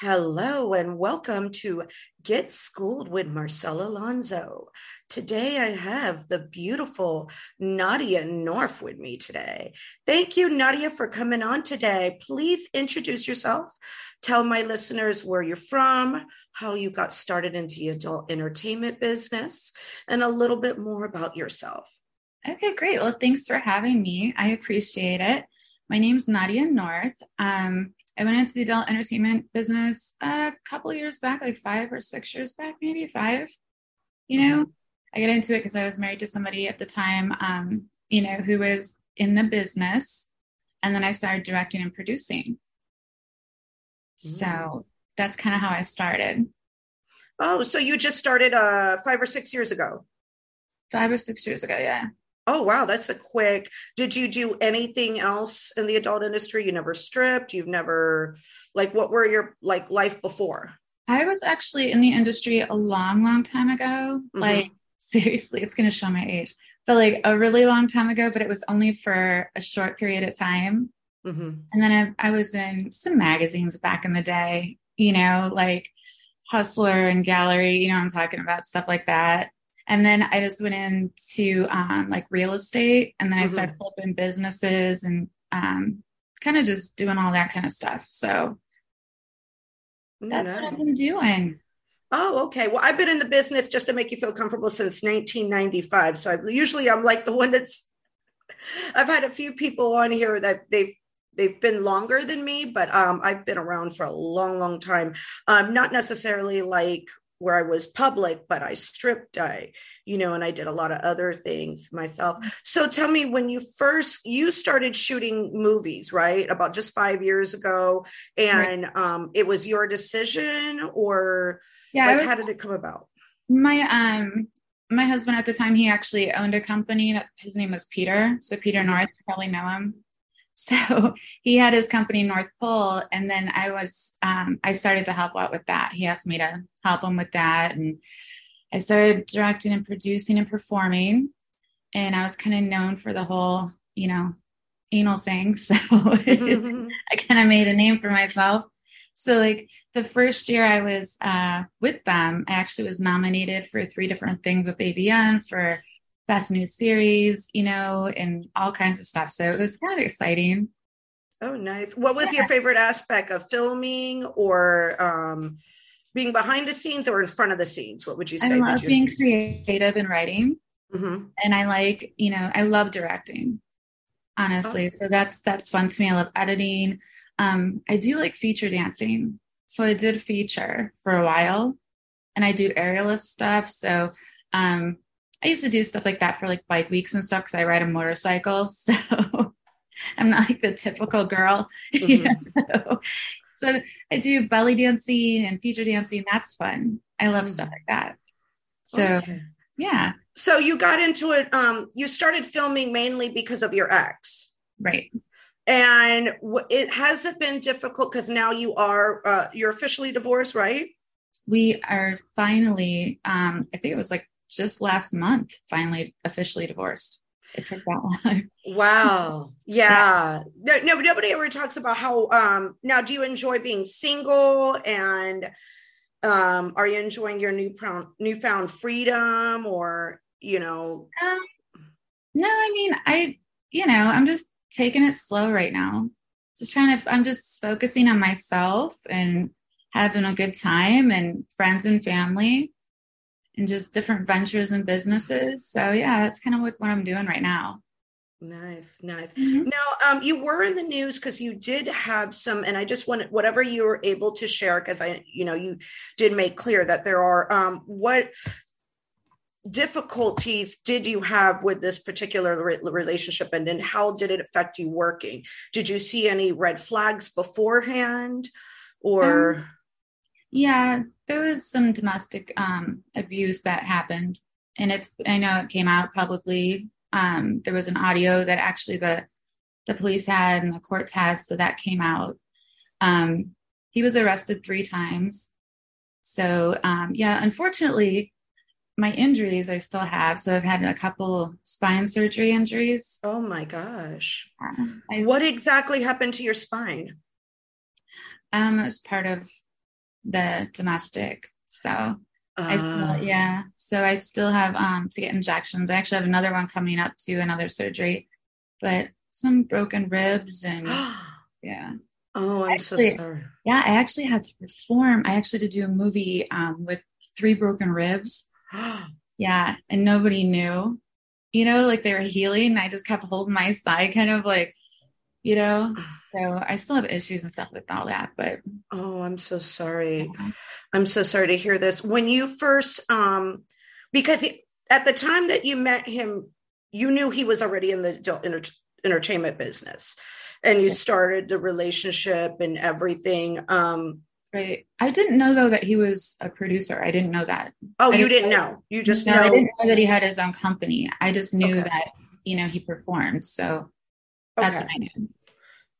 Hello and welcome to Get Schooled with Marcela Alonso. Today I have the beautiful Nadia North with me today. Thank you, Nadia, for coming on today. Please introduce yourself. Tell my listeners where you're from, how you got started into the adult entertainment business, and a little bit more about yourself. Okay, great. Well, thanks for having me. I appreciate it. My name's Nadia North. Um, I went into the adult entertainment business a couple years back, like five or six years back, maybe five. You know, I got into it because I was married to somebody at the time, um, you know, who was in the business. And then I started directing and producing. So mm. that's kind of how I started. Oh, so you just started uh, five or six years ago? Five or six years ago, yeah. Oh wow, that's a quick. Did you do anything else in the adult industry? You never stripped. You've never like what were your like life before? I was actually in the industry a long, long time ago. Mm-hmm. Like seriously, it's going to show my age, but like a really long time ago. But it was only for a short period of time. Mm-hmm. And then I, I was in some magazines back in the day. You know, like Hustler and Gallery. You know, I'm talking about stuff like that. And then I just went into um, like real estate and then mm-hmm. I started flipping businesses and um, kind of just doing all that kind of stuff. So that's what I've been doing. Oh, okay. Well, I've been in the business just to make you feel comfortable since 1995. So I, usually I'm like the one that's, I've had a few people on here that they've they've been longer than me, but um, I've been around for a long, long time. Um, not necessarily like where I was public, but I stripped, I, you know, and I did a lot of other things myself. So tell me when you first you started shooting movies, right? About just 5 years ago and right. um it was your decision or yeah, like, was, how did it come about? My um my husband at the time he actually owned a company that his name was Peter. So Peter mm-hmm. North, you probably know him. So he had his company North Pole, and then I was um, I started to help out with that. He asked me to help him with that, and I started directing and producing and performing. And I was kind of known for the whole, you know, anal thing. So I kind of made a name for myself. So like the first year I was uh, with them, I actually was nominated for three different things with AVN for best new series, you know, and all kinds of stuff. So it was kind of exciting. Oh, nice. What was yeah. your favorite aspect of filming or um, being behind the scenes or in front of the scenes? What would you say? I love being creative and writing. Mm-hmm. And I like, you know, I love directing, honestly. Oh. So that's, that's fun to me. I love editing. Um, I do like feature dancing. So I did feature for a while and I do aerialist stuff. So, um, I used to do stuff like that for like bike weeks and stuff because I ride a motorcycle. So I'm not like the typical girl. Mm-hmm. so, so I do belly dancing and feature dancing. That's fun. I love mm-hmm. stuff like that. So okay. yeah. So you got into it. Um, you started filming mainly because of your ex, right? And it has it been difficult because now you are uh, you're officially divorced, right? We are finally. Um, I think it was like just last month finally officially divorced. It took that long. Wow. Yeah. yeah. No, no, nobody ever talks about how um now do you enjoy being single and um are you enjoying your new found newfound freedom or you know um, no i mean i you know i'm just taking it slow right now. Just trying to, I'm just focusing on myself and having a good time and friends and family and just different ventures and businesses. So yeah, that's kind of what, what I'm doing right now. Nice, nice. Mm-hmm. Now, um, you were in the news because you did have some, and I just wanted whatever you were able to share because I, you know, you did make clear that there are um, what difficulties did you have with this particular re- relationship, and then how did it affect you working? Did you see any red flags beforehand, or? Um, yeah, there was some domestic um, abuse that happened, and it's I know it came out publicly um, there was an audio that actually the the police had and the courts had, so that came out. Um, he was arrested three times. So um, yeah, unfortunately, my injuries I still have. So I've had a couple spine surgery injuries. Oh my gosh! I, what exactly happened to your spine? Um, it was part of the domestic. So I still, ah. yeah. So I still have um to get injections. I actually have another one coming up to another surgery, but some broken ribs and yeah. Oh, I'm actually, so sorry. Yeah, I actually had to perform. I actually had to do a movie um with three broken ribs. yeah, and nobody knew. You know, like they were healing. I just kept holding my side, kind of like, you know. So I still have issues and stuff with all that, but oh, I'm so sorry. I'm so sorry to hear this. When you first, um, because he, at the time that you met him, you knew he was already in the enter- entertainment business, and you started the relationship and everything. Um, Right. I didn't know though that he was a producer. I didn't know that. Oh, you didn't, didn't know. You just no, know. I didn't know that he had his own company. I just knew okay. that you know he performed. So that's okay. what I knew.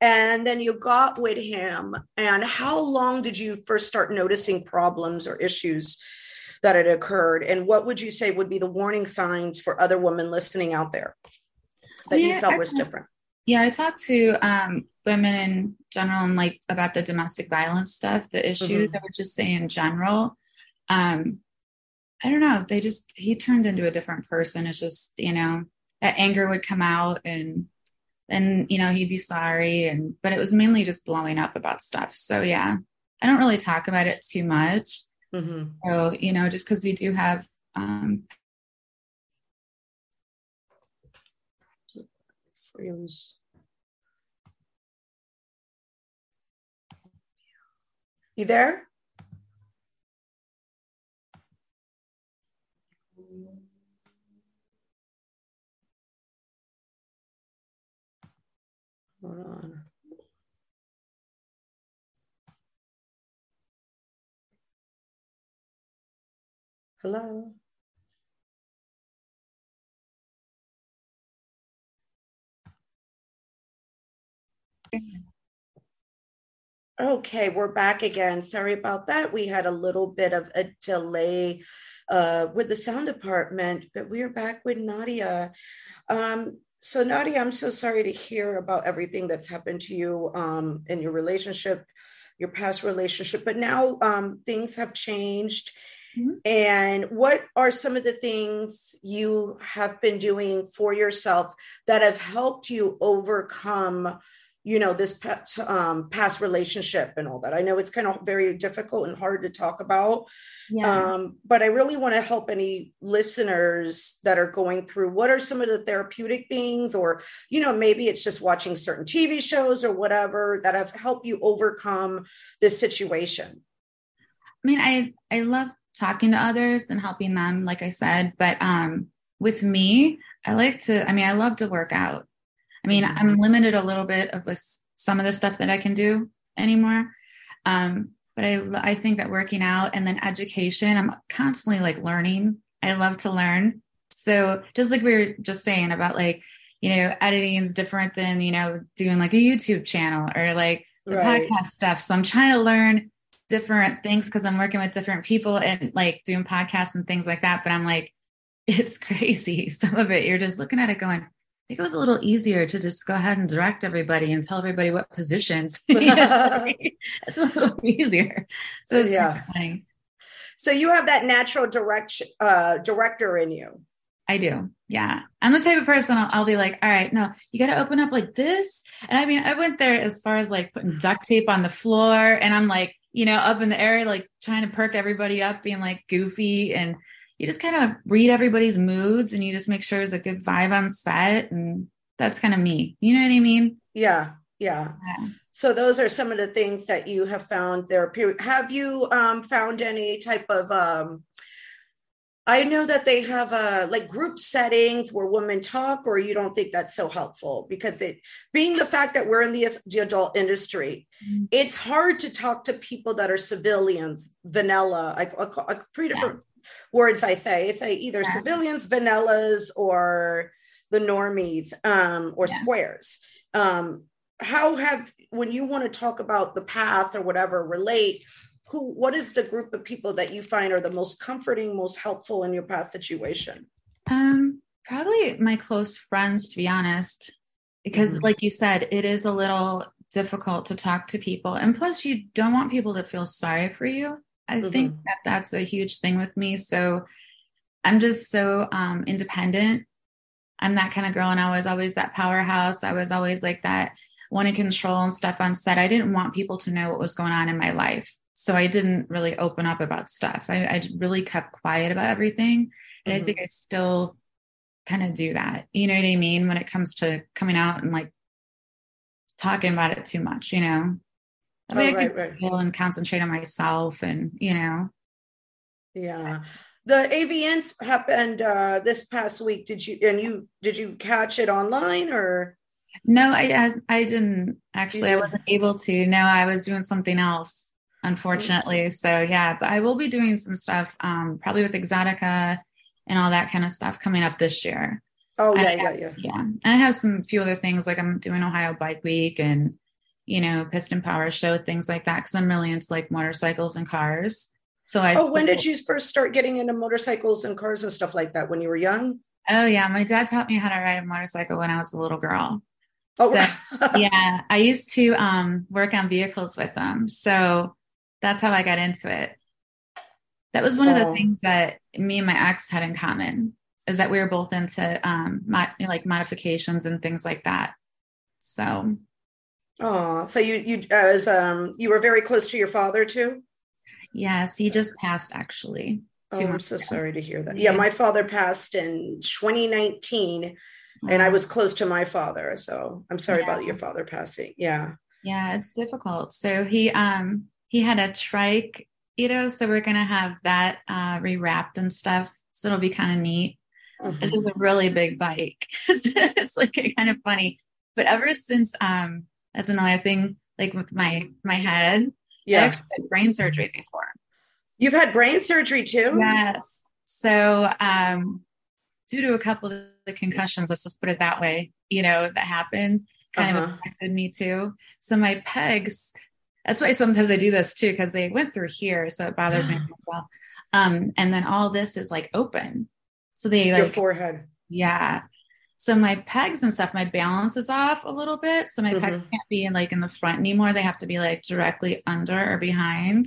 And then you got with him and how long did you first start noticing problems or issues that had occurred? And what would you say would be the warning signs for other women listening out there that you felt was different? Yeah i talked to um, women in general and like about the domestic violence stuff the issues mm-hmm. i would just say in general. Um, i don't know. They just he turned into a different person. It's just you know that anger would come out and and you know he'd be sorry and but it was mainly just blowing up about stuff. So yeah i don't really talk about it too much. Mm-hmm. so you know just because we do have um you there Hold on. Hello. Okay, we're back again. Sorry about that. We had a little bit of a delay uh, with the sound department, but we're back with Nadia. Um, so Nadia, I'm so sorry to hear about everything that's happened to you um, in your relationship, your past relationship. But now um, things have changed. Mm-hmm. And what are some of the things you have been doing for yourself that have helped you overcome you know this past, um, past relationship and all that. I know it's kind of very difficult and hard to talk about yeah. um, but i really want to help any listeners that are going through what are some of the therapeutic things or you know maybe it's just watching certain tv shows or whatever that have helped you overcome this situation. I mean i i love talking to others and helping them like i said but um with me i like to i mean i love to work out I mean, mm-hmm. I'm limited a little bit of some of the stuff that I can do anymore. Um, but I, I think that working out and then education, I'm constantly like learning. I love to learn. So just like we were just saying about like, you know, editing is different than, you know, doing like a YouTube channel or like the right. podcast stuff. So I'm trying to learn different things because I'm working with different people and like doing podcasts and things like that. But I'm like, it's crazy. Some of it, you're just looking at it going, think it was a little easier to just go ahead and direct everybody and tell everybody what positions. it's a little easier. So it's yeah. Kind of So you have that natural direction uh, director in you. I do. Yeah. I'm the type of person I'll, I'll be like, all right, no, you got to open up like this. And I mean, I went there as far as like putting duct tape on the floor and I'm like, you know, up in the air, like trying to perk everybody up, being like goofy. And you just kind of read everybody's moods and you just make sure there's a good vibe on set. And that's kind of me. You know what I mean? Yeah. Yeah. yeah. So those are some of the things that you have found there. Have you um, found any type of um, I know that they have a like group settings where women talk, or you don't think that's so helpful because it being the fact that we're in the, the adult industry, mm-hmm. it's hard to talk to people that are civilians, vanilla, like, like three different. Words I say. I say either yeah. civilians, vanillas, or the normies um, or yeah. squares. Um, how have when you want to talk about the past or whatever relate who what is the group of people that you find are the most comforting most helpful in your past situation um probably my close friends to be honest because mm-hmm. like you said it is a little difficult to talk to people and plus you don't want people to feel sorry for you i mm-hmm. think that that's a huge thing with me so i'm just so um independent i'm that kind of girl and i was always that powerhouse i was always like that want to control and stuff on set i didn't want people to know what was going on in my life so I didn't really open up about stuff. I, I really kept quiet about everything. And mm-hmm. I think I still kind of do that. You know what I mean? When it comes to coming out and like talking about it too much, you know? I mean, oh, right, I can right. and concentrate on myself and, you know. Yeah. The AVNs happened uh this past week. Did you and you did you catch it online or no, I I didn't actually. I wasn't able to. No, I was doing something else unfortunately. So yeah, but I will be doing some stuff um, probably with Exxxotica and all that kind of stuff coming up this year. Oh yeah, yeah, yeah. Yeah. And I have some few other things like I'm doing Ohio Bike Week and you know, Piston Power Show, things like that. Cause I'm really into like motorcycles and cars. So I Oh, when did you first start getting into motorcycles and cars and stuff like that? When you were young? Oh yeah. My dad taught me how to ride a motorcycle when I was a little girl. Oh so, yeah. I used to um work on vehicles with them. So that's how I got into it. That was one oh. of the things that me and my ex had in common is that we were both into um mod, like modifications and things like that. So Oh, so you you as um you were very close to your father too? Yes, he just passed actually. Oh, I'm so ago. sorry to hear that. Yeah, my father passed in 2019 oh. and I was close to my father, so I'm sorry yeah. about your father passing. Yeah. Yeah, it's difficult. So he um he had a trike, you know, so we're going to have that uh, rewrapped and stuff. So it'll be kind of neat. Mm-hmm. It's just a really big bike. it's like kind of funny. But ever since, um, that's another thing, like with my, my head, yeah. I actually had brain surgery before. You've had brain surgery too? Yes. So, um, due to a couple of the concussions, let's just put it that way, you know, that happened kind uh-huh. of affected me too. So my pegs that's why sometimes I do this too, because they went through here. So it bothers me as well. Um, and then all this is like open. So they like your forehead. Yeah. So my pegs and stuff, my balance is off a little bit. So my mm-hmm. pegs can't be in like in the front anymore. They have to be like directly under or behind.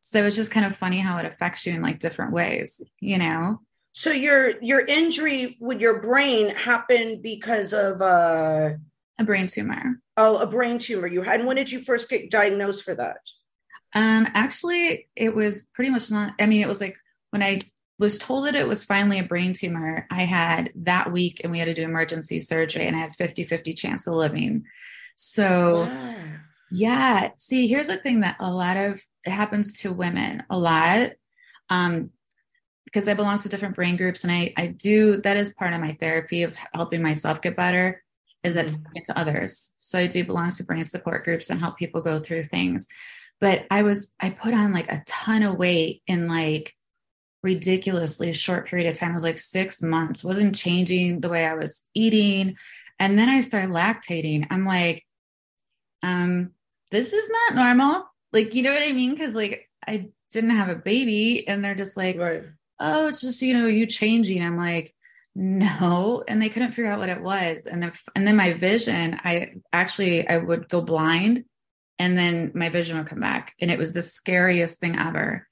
So it's just kind of funny how it affects you in like different ways, you know? So your your injury with your brain happened because of uh a brain tumor. Oh, a brain tumor you had. And when did you first get diagnosed for that? Um, actually, it was pretty much not. I mean, it was like when I was told that it was finally a brain tumor, I had that week and we had to do emergency surgery and I had 50 50 chance of living. So, wow. yeah. See, here's the thing that a lot of it happens to women a lot. Um, because I belong to different brain groups and I, I do that is part of my therapy of helping myself get better is that mm-hmm. to others. So I do belong to brain support groups and help people go through things. But I was, I put on like a ton of weight in like ridiculously short period of time. It was like six months, wasn't changing the way I was eating. And then I started lactating. I'm like, um, this is not normal. Like, you know what I mean? Cause like I didn't have a baby and they're just like, right. oh, it's just, you know, you changing. I'm like, no and they couldn't figure out what it was and then and then my vision i actually i would go blind and then my vision would come back and it was the scariest thing ever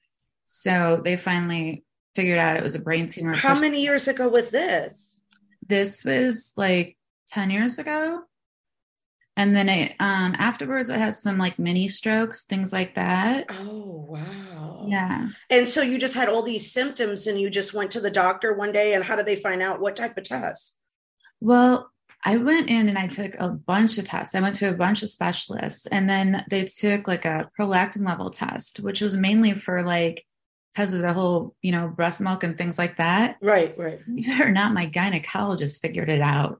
so they finally figured out it was a brain tumor. How many years ago was this? This was like 10 years ago. And then it, um, afterwards, I had some like mini strokes, things like that. Oh, wow. Yeah. And so you just had all these symptoms and you just went to the doctor one day. And how did they find out what type of test? Well, I went in and I took a bunch of tests. I went to a bunch of specialists and then they took like a prolactin level test, which was mainly for like because of the whole, you know, breast milk and things like that. Right, right. Or not, my gynecologist figured it out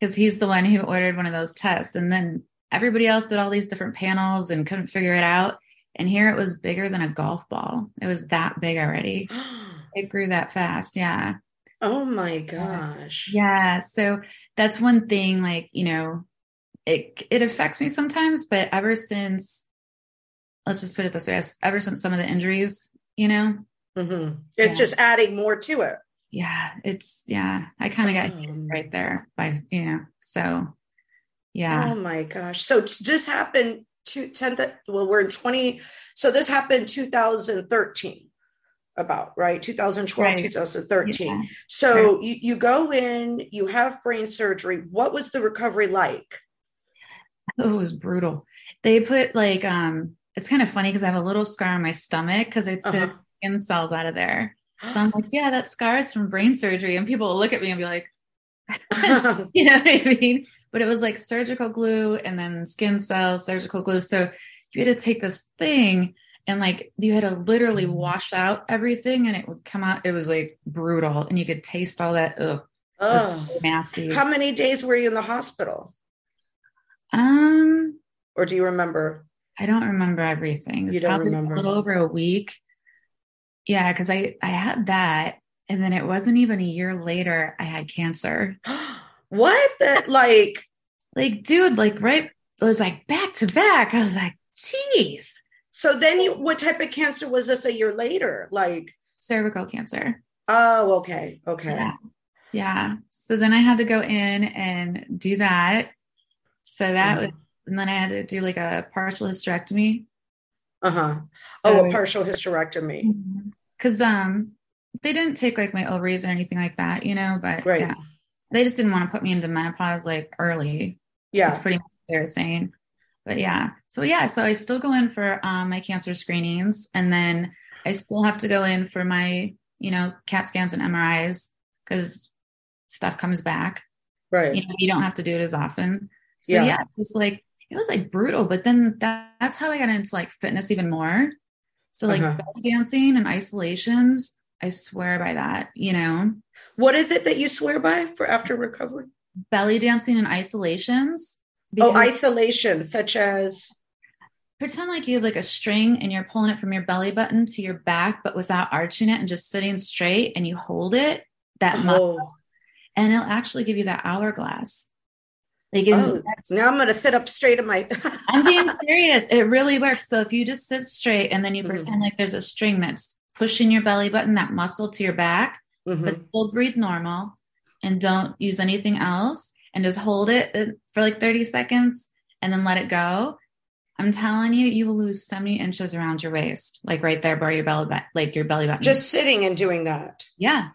because he's the one who ordered one of those tests. And then everybody else did all these different panels and couldn't figure it out. And here it was bigger than a golf ball. It was that big already. It grew that fast. Yeah. Oh my gosh. Yeah. So that's one thing, like, you know, it it affects me sometimes, but ever since let's just put it this way, ever since some of the injuries, you know, mm-hmm. it's yeah. just adding more to it. Yeah, it's yeah. I kind of got um, right there by you know. So yeah. Oh my gosh. So this happened to 10 well we're in 20 so this happened 2013 about right 2012 right. 2013 yeah. so you, you go in you have brain surgery what was the recovery like oh, it was brutal they put like um it's kind of funny because i have a little scar on my stomach because i took uh-huh. skin cells out of there. So i'm like yeah that scar is from brain surgery and people will look at me and be like you know what i mean? But it was like surgical glue and then skin cells surgical glue. So you had to take this thing and like you had to literally mm-hmm. wash out everything and it would come out it was like brutal and you could taste all that ugh, oh nasty. How many days were you in the hospital? Um or do you remember i don't remember everything it's you don't remember a little over a week yeah because i i had that and then it wasn't even a year later i had cancer what that like like dude like right it was like back to back i was like jeez so then you what type of cancer was this a year later? Like cervical cancer. Oh, okay. Okay. Yeah. yeah. So then I had to go in and do that. So that mm-hmm. was and then I had to do like a partial hysterectomy. Uh-huh. Oh, so, a partial hysterectomy. Cause um they didn't take like my ovaries or anything like that, you know, but right. yeah. They just didn't want to put me into menopause like early. Yeah. That's pretty much what they were saying but yeah so yeah so i still go in for um, my cancer screenings and then i still have to go in for my you know cat scans and mris because stuff comes back right you know you don't have to do it as often so yeah, yeah just like it was like brutal but then that, that's how i got into like fitness even more so like uh-huh. belly dancing and isolations i swear by that you know what is it that you swear by for after recovery belly dancing and isolations oh, isolation, such as pretend like you have like a string and you're pulling it from your belly button to your back, but without arching it and just sitting straight, and you hold it that oh. muscle, and it'll actually give you that hourglass. Like oh, now I'm gonna sit up straight in my. I'm being serious. It really works. So if you just sit straight and then you mm-hmm. pretend like there's a string that's pushing your belly button, that muscle to your back, mm-hmm. but still breathe normal and don't use anything else and just hold it uh, for like 30 seconds and then let it go, I'm telling you, you will lose 70 inches around your waist, like right there by your belly button, like your belly button. Just sitting and doing that. Yeah.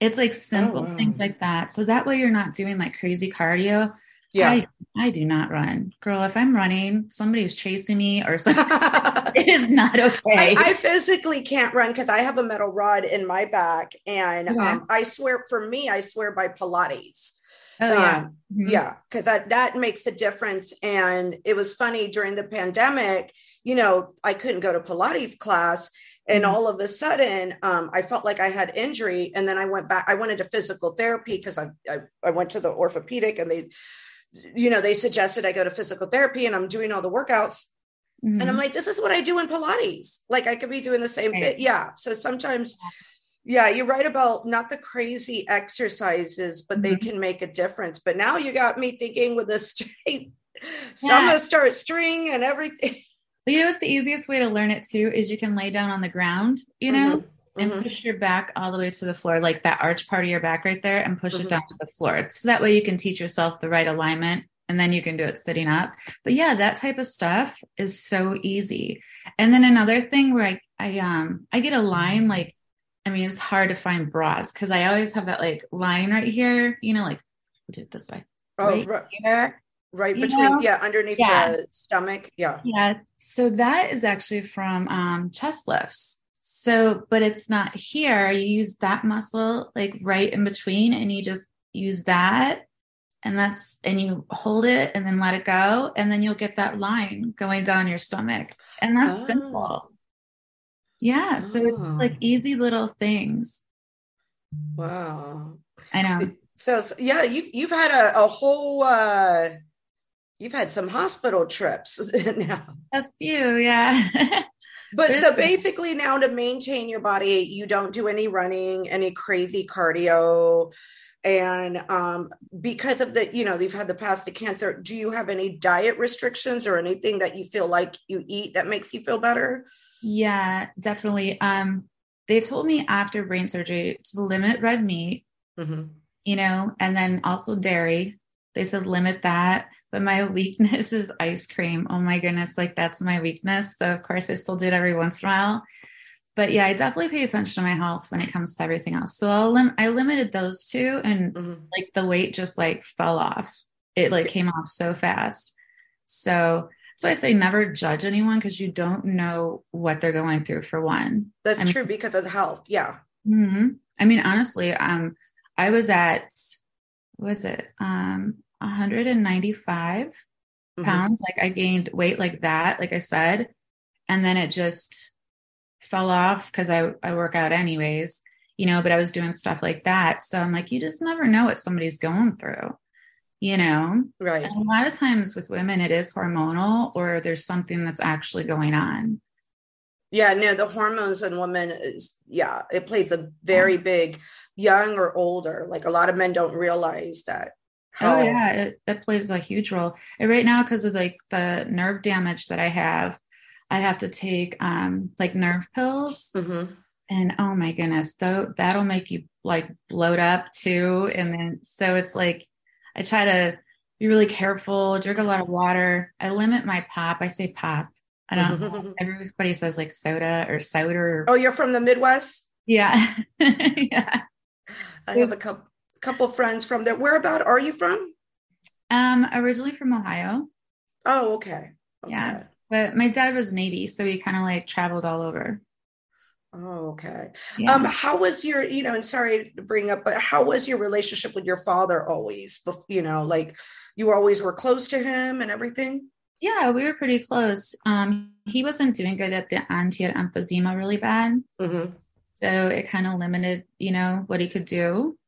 It's like simple oh, wow. things like that. So that way you're not doing like crazy cardio. Yeah. I, I do not run. Girl, if I'm running, somebody's chasing me or something. it is not okay. I, I physically can't run because I have a metal rod in my back. And yeah. um, I swear, for me, I swear by Pilates. Oh, yeah. Um, mm-hmm. Yeah. Cause that, that makes a difference. And it was funny during the pandemic, you know, I couldn't go to Pilates class. And mm-hmm. all of a sudden, um, I felt like I had injury. And then I went back, I went into physical therapy because I, I, I went to the orthopedic and they, you know, they suggested I go to physical therapy and I'm doing all the workouts. Mm-hmm. And I'm mm-hmm. like, this is what I do in Pilates. Like I could be doing the same right. thing. Yeah. So sometimes yeah, you're right about not the crazy exercises, but they mm-hmm. can make a difference. But now you got me thinking with a straight, so yeah. I'm gonna start string and everything. But you know what's the easiest way to learn it too is you can lay down on the ground, you know, mm-hmm. And mm-hmm. push your back all the way to the floor, like that arch part of your back right there, and push mm-hmm. it down to the floor. So that way you can teach yourself the right alignment and then you can do it sitting up. But yeah, that type of stuff is so easy. And then another thing where I I um I get a line like I mean, it's hard to find bras because I always have that like line right here, you know, like we'll do it this way. Oh, right, right, here. right between, know? yeah, underneath Yeah. the stomach. Yeah. Yeah. So that is actually from um, chest lifts. So, but it's not here. You use that muscle like right in between and you just use that. And that's, and you hold it and then let it go. And then you'll get that line going down your stomach. And that's Oh. simple. Yeah. So it's Oh. like easy little things. Wow. I know. So so, yeah, you've you've had a, a whole uh you've had some hospital trips now. A few. Yeah. But so basically now to maintain your body, you don't do any running, any crazy cardio. And um because of the, you know, you've had the past of cancer, do you have any diet restrictions or anything that you feel like you eat that makes you feel better? yeah, definitely. Um, they told me after brain surgery to limit red meat Mhm. you know, and then also dairy. They said limit that. But my weakness is ice cream. Oh my goodness, like that's my weakness. So of course I still do it every once in a while. But yeah, I definitely pay attention to my health when it comes to everything else. So I'll lim- I limited those two and Mhm. like the weight just like fell off. It like came off so fast. So that's why I say never judge anyone because you don't know what they're going through for one. That's I mean- true because of health. Yeah. hmm I mean, honestly, um, I was at what was it um 195 Mhm. pounds. Like I gained weight like that, like I said, and then it just fell off because I I work out anyways, you know. But I was doing stuff like that, so I'm like, you just never know what somebody's going through, you know. Right. And a lot of times with women, it is hormonal or there's something that's actually going on. Yeah, no, the hormones in women is yeah, it plays a very big young or older. Like a lot of men don't realize that. Oh yeah, it, it plays a huge role. And right now, because of like the nerve damage that I have, I have to take um like nerve pills, Mhm. and oh my goodness, though that'll make you like bloat up too. And then so it's like I try to be really careful, drink a lot of water. I limit my pop. I say pop. I don't. Everybody says like soda or soda. Or, oh, you're from the Midwest? yeah, yeah. I have a couple couple friends from there. Where about are you from? Um, originally from Ohio, Oh, okay. okay. Yeah. but my dad was Navy, so he kind of like traveled all over. Oh, okay. Yeah. Um, how was your, you know, and sorry to bring up, but how was your relationship with your father always? You know, like you always were close to him and everything? Yeah, we were pretty close. Um, he wasn't doing good at the end. He had emphysema really bad. hmm So it kind of limited, you know, what he could do.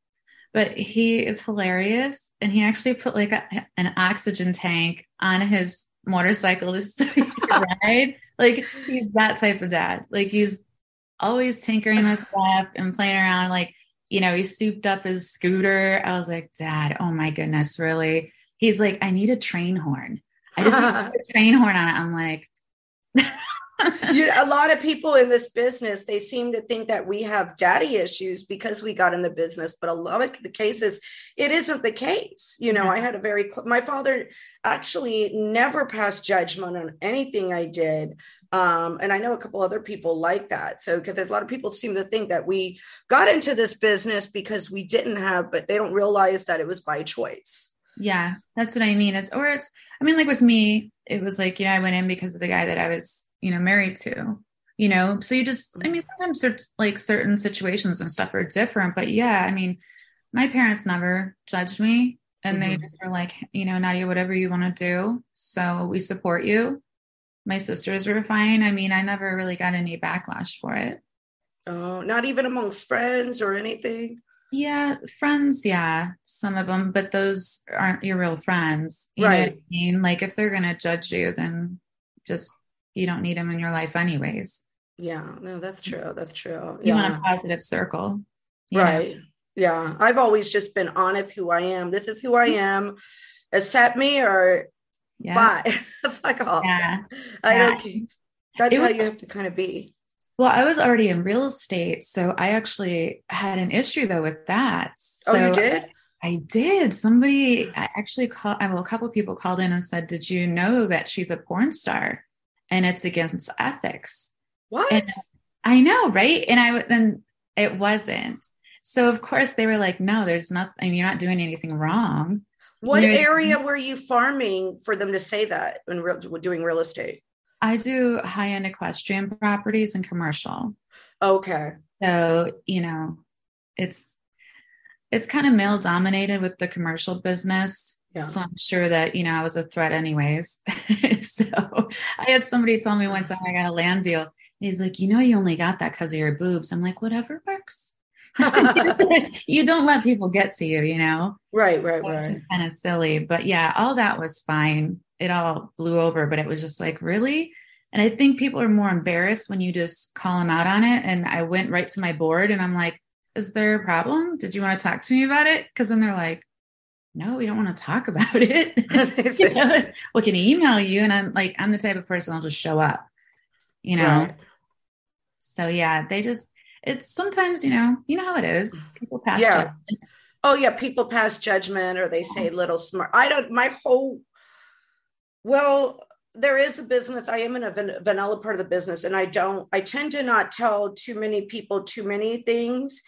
But he is hilarious. And he actually put like a, an oxygen tank on his motorcycle just so he could ride. Like he's that type of dad. Like he's always tinkering with stuff and playing around. Like, you know, he souped up his scooter. I was like, Dad, oh my goodness, really? He's like, I need a train horn. I just need a train horn on it. I'm like, you know, a lot of people in this business they seem to think that we have daddy issues because we got in the business but a lot of the cases it isn't the case you know Yeah. i had a very cl- my father actually never passed judgment on anything i did um, and i know a couple other people like that so because a lot of people seem to think that we got into this business because we didn't have but they don't realize that it was by choice Yeah, that's what I mean. It's or it's I mean, like with me, it was like, you know, I went in because of the guy that I was, you know, married to. You know, so you just I mean, sometimes cert- like certain situations and stuff are different, but yeah, I mean, my parents never judged me and they Mhm. just were like, you know, Nadia, whatever you want to do. So we support you. My sisters were fine. I mean, I never really got any backlash for it. oh not even amongst friends or anything Yeah, friends, yeah, some of them, but those aren't your real friends. You know what Right. I mean? Like if they're gonna judge you, then just you don't need them in your life anyways. yeah no that's true that's true You yeah want a positive circle. you know? Right. Yeah. I've always just been honest who I am. This is who I am. Accept me or Yeah. bye. Fuck off. Yeah. I Yeah. don't. That's It how was- you have to kind of be. Well, I was already in real estate, so I actually had an issue though with that. So oh, you did? I did. Somebody I actually called, well, a couple of people called in and said, Did you know that she's a porn star and it's against ethics? What? And I know, right? And I would then It wasn't. So of course they were like, no, there's nothing. You're not doing anything wrong. What area were you farming for them to say that when real, doing real estate? I do high end equestrian properties and commercial. Okay. So, you know, it's it's kind of male dominated with the commercial business. Yeah. So I'm sure that, you know, I was a threat anyways. so I had somebody tell me one time I got a land deal. And he's like, you know, you only got that because of your boobs. I'm like, whatever works. you don't let people get to you, you know? right, right, So It's just kind of silly. But yeah, all that was fine. It all blew over, but it was just like, really? And I think people are more embarrassed when you just call them out on it. And I went right to my board and I'm like, is there a problem? Did you want to talk to me about it? Because then they're like, no, we don't want to talk about it. You know, we can email you. And I'm like, I'm the type of person I'll just show up, you know? Right. So yeah, they just, it's sometimes, you know, you know how it is. People pass Yeah. judgment. Oh yeah, people pass judgment or they say little smart. I don't. My whole. Well, there is a business. I am in a van- vanilla part of the business, and I don't. I tend to not tell too many people too many things.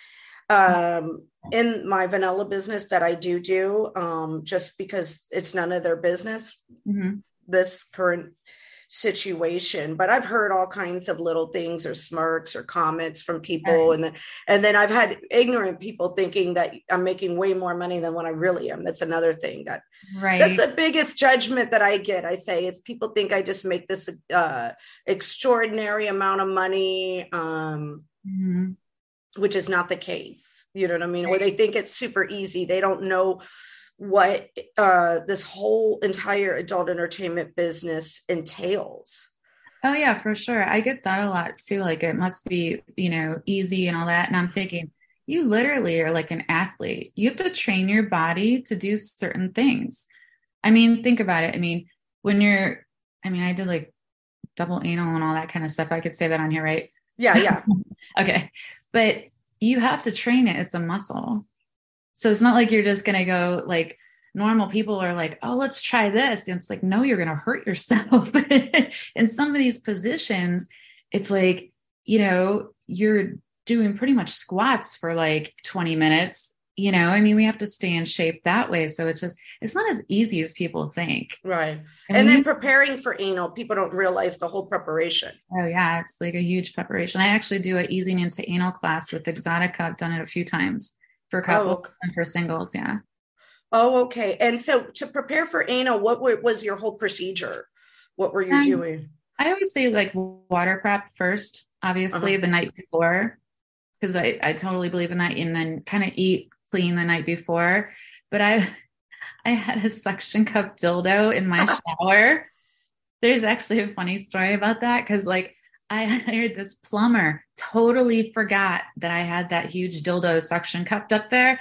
Um, in my vanilla business that I do do, um, just because it's none of their business. Mhm. this current situation but i've heard all kinds of little things or smirks or comments from people Right. and then and then i've had ignorant people thinking that i'm making way more money than what i really am that's another thing that Right. that's the biggest judgment that i get i say is people think i just make this uh extraordinary amount of money um Mhm. which is not the case you know what i mean or they think it's super easy they don't know what uh this whole entire adult entertainment business entails Oh yeah, for sure. I get that a lot too. Like it must be, you know, easy and all that. And I'm thinking, you literally are like an athlete. You have to train your body to do certain things. I mean, think about it. I mean, when you're, I mean, I did like double anal and all that kind of stuff. I could say that on here, right? yeah yeah Okay. But you have to train it. It's a muscle. So it's not like you're just going to go like normal people are like, oh, let's try this. And it's like, no, you're going to hurt yourself. In some of these positions, it's like, you know, you're doing pretty much squats for like 20 minutes. You know, I mean, we have to stay in shape that way. So it's just, it's not as easy as people think. right And and then you- preparing for anal people don't realize the whole preparation Oh yeah, it's like a huge preparation. I actually do a easing into anal class with Exxxotica. I've done it a few times for couples okay. and for singles. Yeah. oh okay and so to prepare for anal what was your whole procedure what were you Um, doing I always say like water prep first, obviously Uh-huh. the night before, because I, I totally believe in that, and then kind of eat clean the night before. But I I had a suction cup dildo in my shower. There's actually a funny story about that because like I hired this plumber, totally forgot that I had that huge dildo suction cupped up there.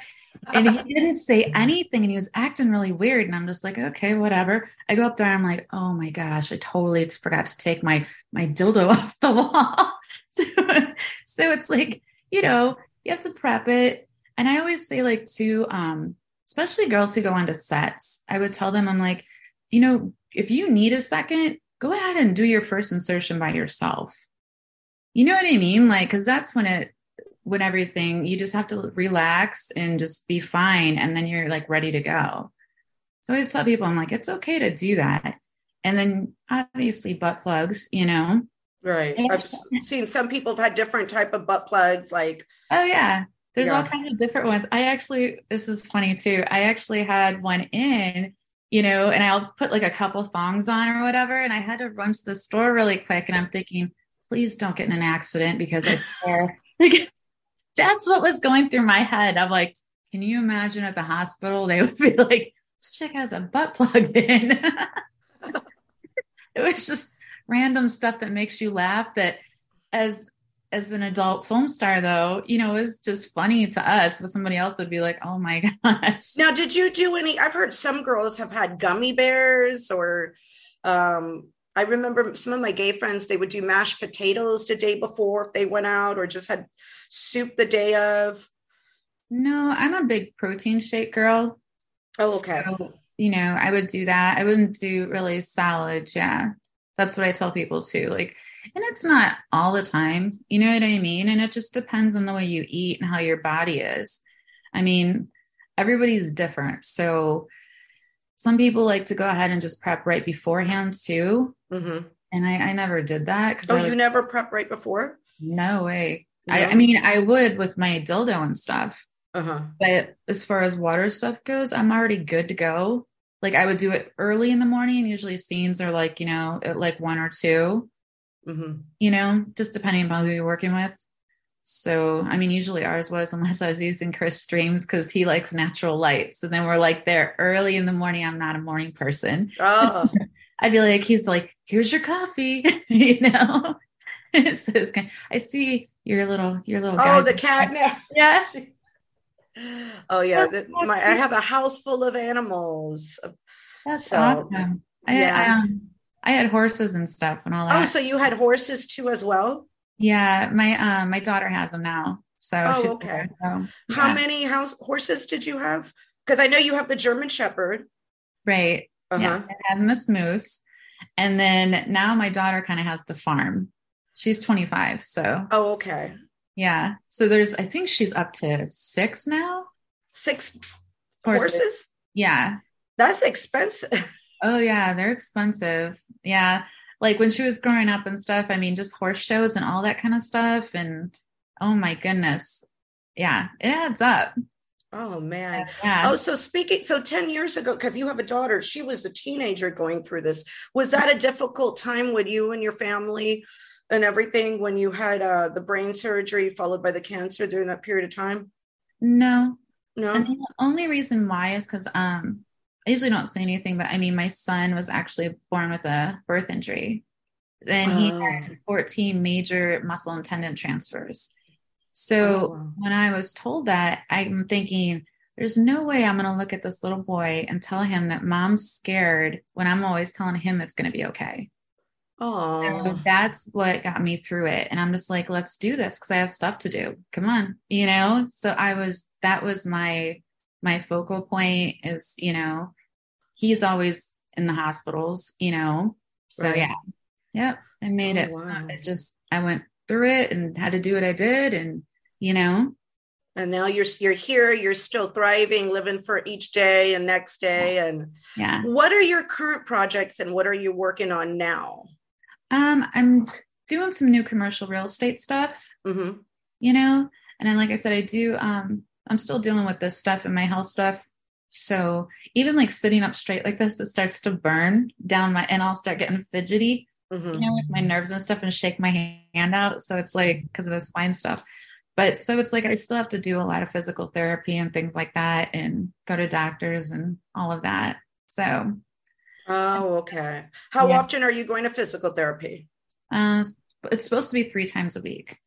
and he didn't say anything and he was acting really weird and i'm just like okay whatever i go up there and i'm like oh my gosh i totally forgot to take my my dildo off the wall so, so it's like you know you have to prep it and i always say like to um especially girls who go onto sets i would tell them i'm like you know if you need a second go ahead and do your first insertion by yourself. You know what i mean? Like because that's when it when everything you just have to relax and just be fine and then you're like ready to go. So i always tell people i'm like it's okay to do that. And then obviously butt plugs you know? Right. I've seen some people have had different type of butt plugs like oh yeah there's all kinds of different ones. I actually this is funny too. I actually had one in you know and i'll put like a couple songs on or whatever and i had to run to the store really quick and i'm thinking please don't get in an accident because i swear. Like that's what was going through my head. I'm like can you imagine at the hospital they would be like this chick has a butt plug in it was just random stuff that makes you laugh that as as an adult film star though you know is just funny to us but somebody else would be like oh my gosh. Now did you do any i've heard some girls have had gummy bears or um i remember some of my gay friends they would do mashed potatoes the day before if they went out or just had soup the day of. No i'm a big protein shake girl. Oh okay. So, you know i would do that. I wouldn't do really salads yeah. That's what i tell people too like And it's not all the time, you know what I mean? And it just depends on the way you eat and how your body is. I mean, everybody's different. So some people like to go ahead and just prep right beforehand too. Mm-hmm. And I, I never did that. Cause Oh, you never prep right before? no way. I, I mean, I would with my dildo and stuff, Uh huh. but as far as water stuff goes, I'm already good to go. Like I would do it early in the morning. Usually scenes are like, you know, at like one or two. Mm-hmm. you know, just depending upon who you're working with. So, I mean, usually ours was unless I was using Chris Streams because he likes natural light. So then we're like there early in the morning. I'm not a morning person. Oh, I'd be like, he's like, here's your coffee, you know. so it's kind I see your little your little oh, the cat now. yeah. Oh yeah, the, my I have a house full of animals. That's So, awesome. I, yeah. I, um, I had horses and stuff and all that. Oh, so you had horses too as well? yeah, my um my daughter has them now. So Oh, she's okay. so, How many house horses did you have? Because I know you have the German Shepherd. right. Uh-huh. Yeah, I had Miss Moose. And then now my daughter kind of has the farm. She's 25. So, Oh, okay. yeah. So there's, I think she's up to six now. Six Horses. horses? Yeah. That's expensive. Oh, yeah. They're expensive. Yeah. Like when she was growing up and stuff, I mean, just horse shows and all that kind of stuff. And oh my goodness. Yeah. It adds up. Oh man. Yeah. Oh, so speaking, so 10 years ago, because you have a daughter, she was a teenager going through this. Was that a difficult time with you and your family and everything when you had uh, the brain surgery followed by the cancer during that period of time? no, No? And the only reason why is because um, I usually don't say anything, but I mean, my son was actually born with a birth injury, and he Oh. had 14 major muscle and tendon transfers. So Oh, wow. when I was told that, I'm thinking, there's no way I'm going to look at this little boy and tell him that mom's scared when I'm always telling him it's going to be okay. So Oh, that's what got me through it. And I'm just like, let's do this because I have stuff to do. Come on, you know? So I was, that was my, my focal point is, you know, he's always in the hospitals, you know? So Right. yeah. Yep. I made Oh, it. So wow. it just, I went through it and had to do what I did. And, you know, and now you're you're here, you're still thriving, living for each day and next day. And yeah. what are your current projects and what are you working on now? Um, I'm doing some new commercial real estate stuff. hmm you know and then like i said i do um i'm still dealing with this stuff and my health stuff so even like sitting up straight like this it starts to burn down my and i'll start getting fidgety hmm you know with my nerves and stuff and shake my hand out so it's like because of the spine stuff but so it's like i still have to do a lot of physical therapy and things like that and go to doctors and all of that so Oh, okay. How Yeah. often are you going to physical therapy? uh it's supposed to be three times a week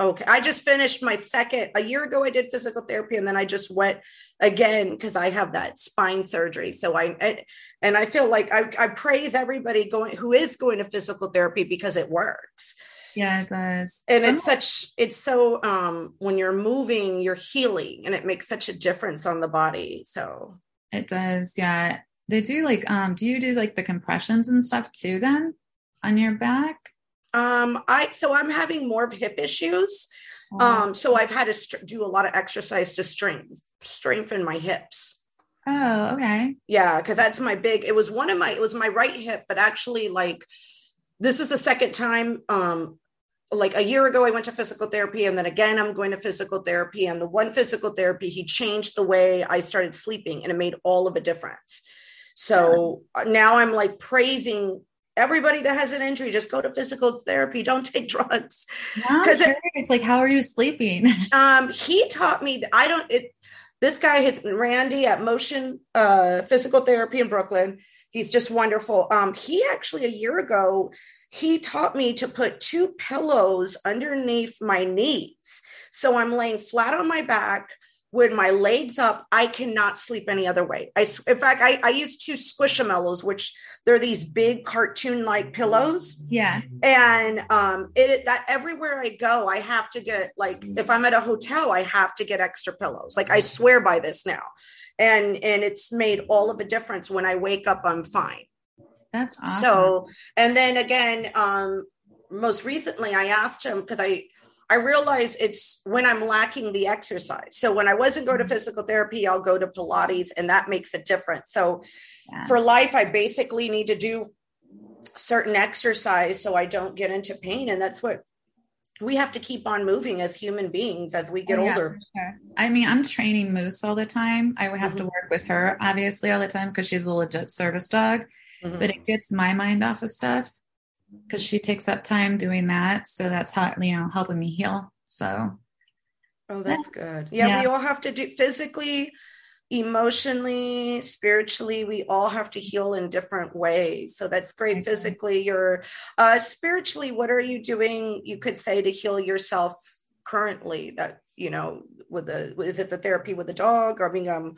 Okay. I just finished my second a year ago I did physical therapy and then I just went again because I have that spine surgery. So I and, and I feel like I, I praise everybody going who is going to physical therapy because it works. yeah it does And it's such it's so um when you're moving, you're healing and it makes such a difference on the body. So It does, yeah. They do like um do you do like the compressions and stuff too then on your back? Um I so I'm having more of hip issues. Uh, Um so I've had to str- do a lot of exercise to strengthen strengthen my hips. oh, okay. Yeah, because that's my big. It was one of my. It was my right hip, but actually, like, this is the second time. Um, like a year ago, I went to physical therapy, and then again, I'm going to physical therapy. And the one physical therapy, he changed the way I started sleeping, and it made all of a difference. So uh, now I'm like praising everybody that has an injury. Just go to physical therapy. Don't take drugs. because 'Cause it- curious, like how are you sleeping? Um, he taught me I don't it this guy is Randy at Motion uh Physical Therapy in Brooklyn. He's just wonderful. Um, he actually a year ago he taught me to put two pillows underneath my knees. So I'm laying flat on my back with my legs up. I cannot sleep any other way. I, in fact, I, I use two squishamallows, which they're these big cartoon like pillows yeah. and um it that everywhere i go i have to get like if i'm at a hotel i have to get extra pillows like i swear by this now and and it's made all of a difference when i wake up i'm fine That's awesome. so and then again um most recently I asked him because I I realize it's when I'm lacking the exercise. So when I wasn't going to Mm-hmm. physical therapy, I'll go to Pilates and that makes a difference. So Yeah. for life, I basically need to do certain exercise so I don't get into pain. And that's what we have to keep on moving as human beings as we get Oh, yeah, older. sure. I mean, I'm training Moose all the time. I would have Mm-hmm. to work with her obviously all the time because she's a legit service dog, Mhm. but it gets my mind off of stuff because she takes up time doing that. So that's how, you know, helping me heal. So Oh, that's good. Yeah, Yeah. we all have to do physically, emotionally, spiritually. We all have to heal in different ways. So that's great. Mhm. Physically, you're uh, spiritually. What are you doing? You could say to heal yourself currently. That you know, with the is it the therapy with the dog? Or I mean, um,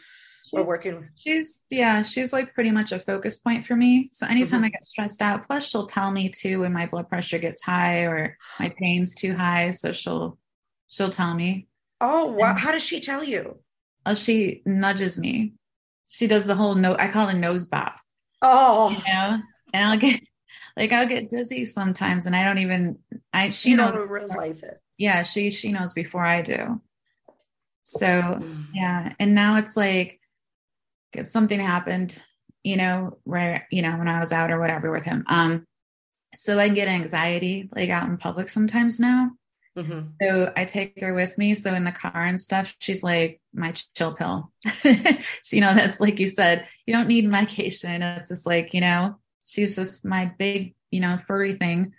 we're working. She's yeah, she's like pretty much a focus point for me. So anytime Mhm. I get stressed out, plus she'll tell me too when my blood pressure gets high or my pain's too high. So she'll she'll tell me. Oh, wow! How does she tell you? Oh, she nudges me. She does the whole no I call it a nose bop. Oh, You know? And I'll get like I'll get dizzy sometimes and I don't even I she you don't realize it. Yeah, she she knows before I do. So yeah and now it's like 'cause something happened you know where you know when i was out or whatever with him. Um so i get anxiety like out in public sometimes now. Mhm. so i take her with me. So in the car and stuff she's like my chill pill. So, you know that's like you said you don't need medication. It's just like you know she's just my big you know furry thing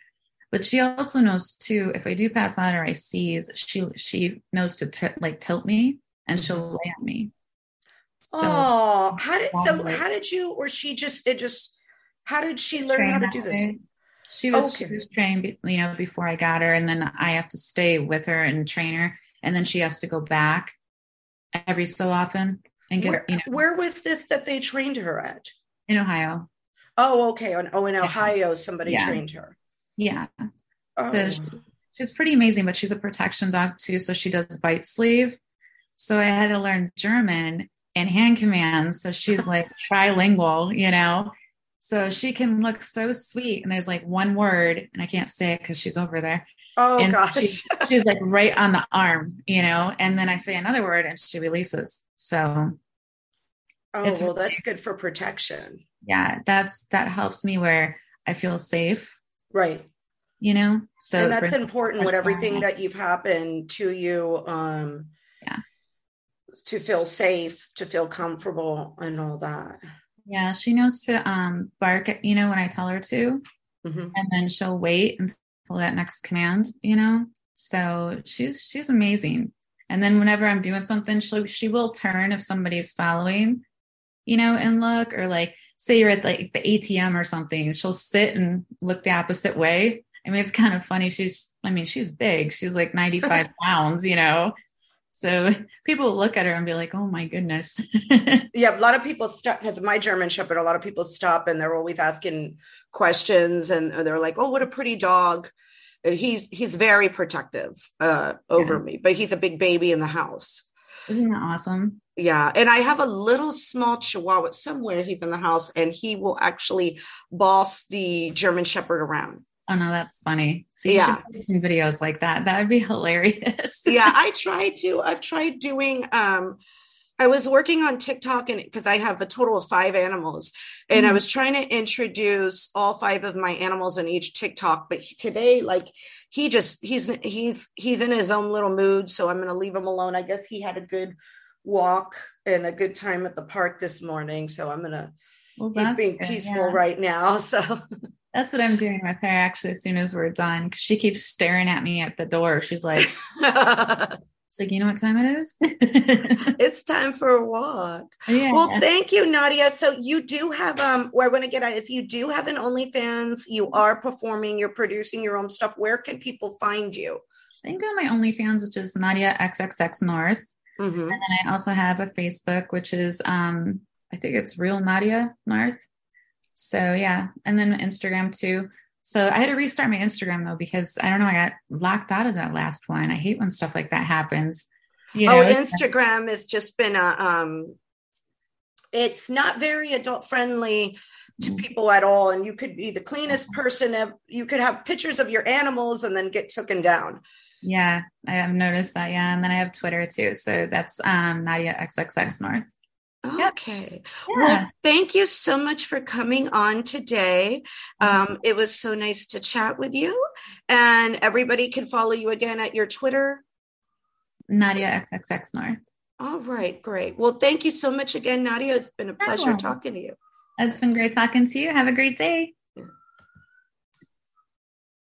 but she also knows too if i do pass out or i seize she she knows to t- like tilt me and she'll mm-hmm. lay on me so oh, how did so? How did you or she just it just? How did she learn how to do this? She was Okay. she was trained, you know, before I got her, and then I have to stay with her and train her, and then she has to go back every so often and get, Where, you know, where was this that they trained her at? in Ohio. Oh, okay. On, oh, in. Ohio, somebody Yeah. trained her. Yeah, Oh. so she's, she's pretty amazing, but she's a protection dog too, so she does bite sleeve. So I had to learn German and hand commands, so she's like trilingual, you know. So she can look so sweet, and there's like one word, and I can't say it because she's over there. oh and gosh. she- she's like right on the arm, you know, and then I say another word and she releases. So oh, well, really- that's good for protection. yeah, that's that helps me where I feel safe, Right. you know. So and that's important with everything that you've happened to you. Um, Yeah. To feel safe, to feel comfortable, and all that. yeah, she knows to um bark at you know when I tell her to, Mhm. and then she'll wait until that next command, you know. So she's she's amazing. And then whenever I'm doing something, she she will turn if somebody's following, you know, and look or like say you're at like the ATM or something, she'll sit and look the opposite way. I mean, it's kind of funny. She's I mean, she's big. She's like 95 pounds, you know. So people look at her and be like, "Oh my goodness." Yeah, a lot of people stop because my German Shepherd. A lot of people stop and they're always asking questions, and they're like, "Oh, what a pretty dog!" And he's he's very protective uh, over Yeah. me, but he's a big baby in the house. Isn't that awesome? Yeah, and I have a little small Chihuahua somewhere. He's in the house, and he will actually boss the German Shepherd around. Oh no, that's funny. So you Yeah. should do some videos like that. That would be hilarious. yeah i try to i've tried doing um i was working on tiktok and because i have a total of five animals and i Mhm. was trying to introduce all five of my animals in each tiktok but today like he just he's he's he's in his own little mood so i'm going to leave him alone i guess he had a good walk and a good time at the park this morning so i'm going to Well, he's being good, peaceful yeah. right now so That's what I'm doing with her actually as soon as we're done. Cause she keeps staring at me at the door. She's like, she's like, you know what time it is? it's time for a walk yeah. Well, thank you, Nadia. So you do have um where I want to get at is you do have an OnlyFans. You are performing, you're producing your own stuff. Where can people find you? I think on my OnlyFans, which is Nadia XXX North. Mhm. And then I also have a Facebook, which is um, I think it's Real Nadia North. So yeah, and then Instagram too. So I had to restart my Instagram though because I don't know, I got locked out of that last one. I hate when stuff like that happens. You oh, know, it's- Instagram has just been a um it's not very adult friendly to Mhm. people at all. And you could be the cleanest person. ev- You could have pictures of your animals and then get taken down. Yeah, I have noticed that. Yeah, and then I have Twitter too. So that's um, Nadia XXX North. Okay. Yeah. Well, thank you so much for coming on today. Um, it was so nice to chat with you. And everybody can follow you again at your Twitter. Nadia XXX North. All right, great. Well, thank you so much again, Nadia. It's been a pleasure talking to you. It's been great talking to you. Have a great day.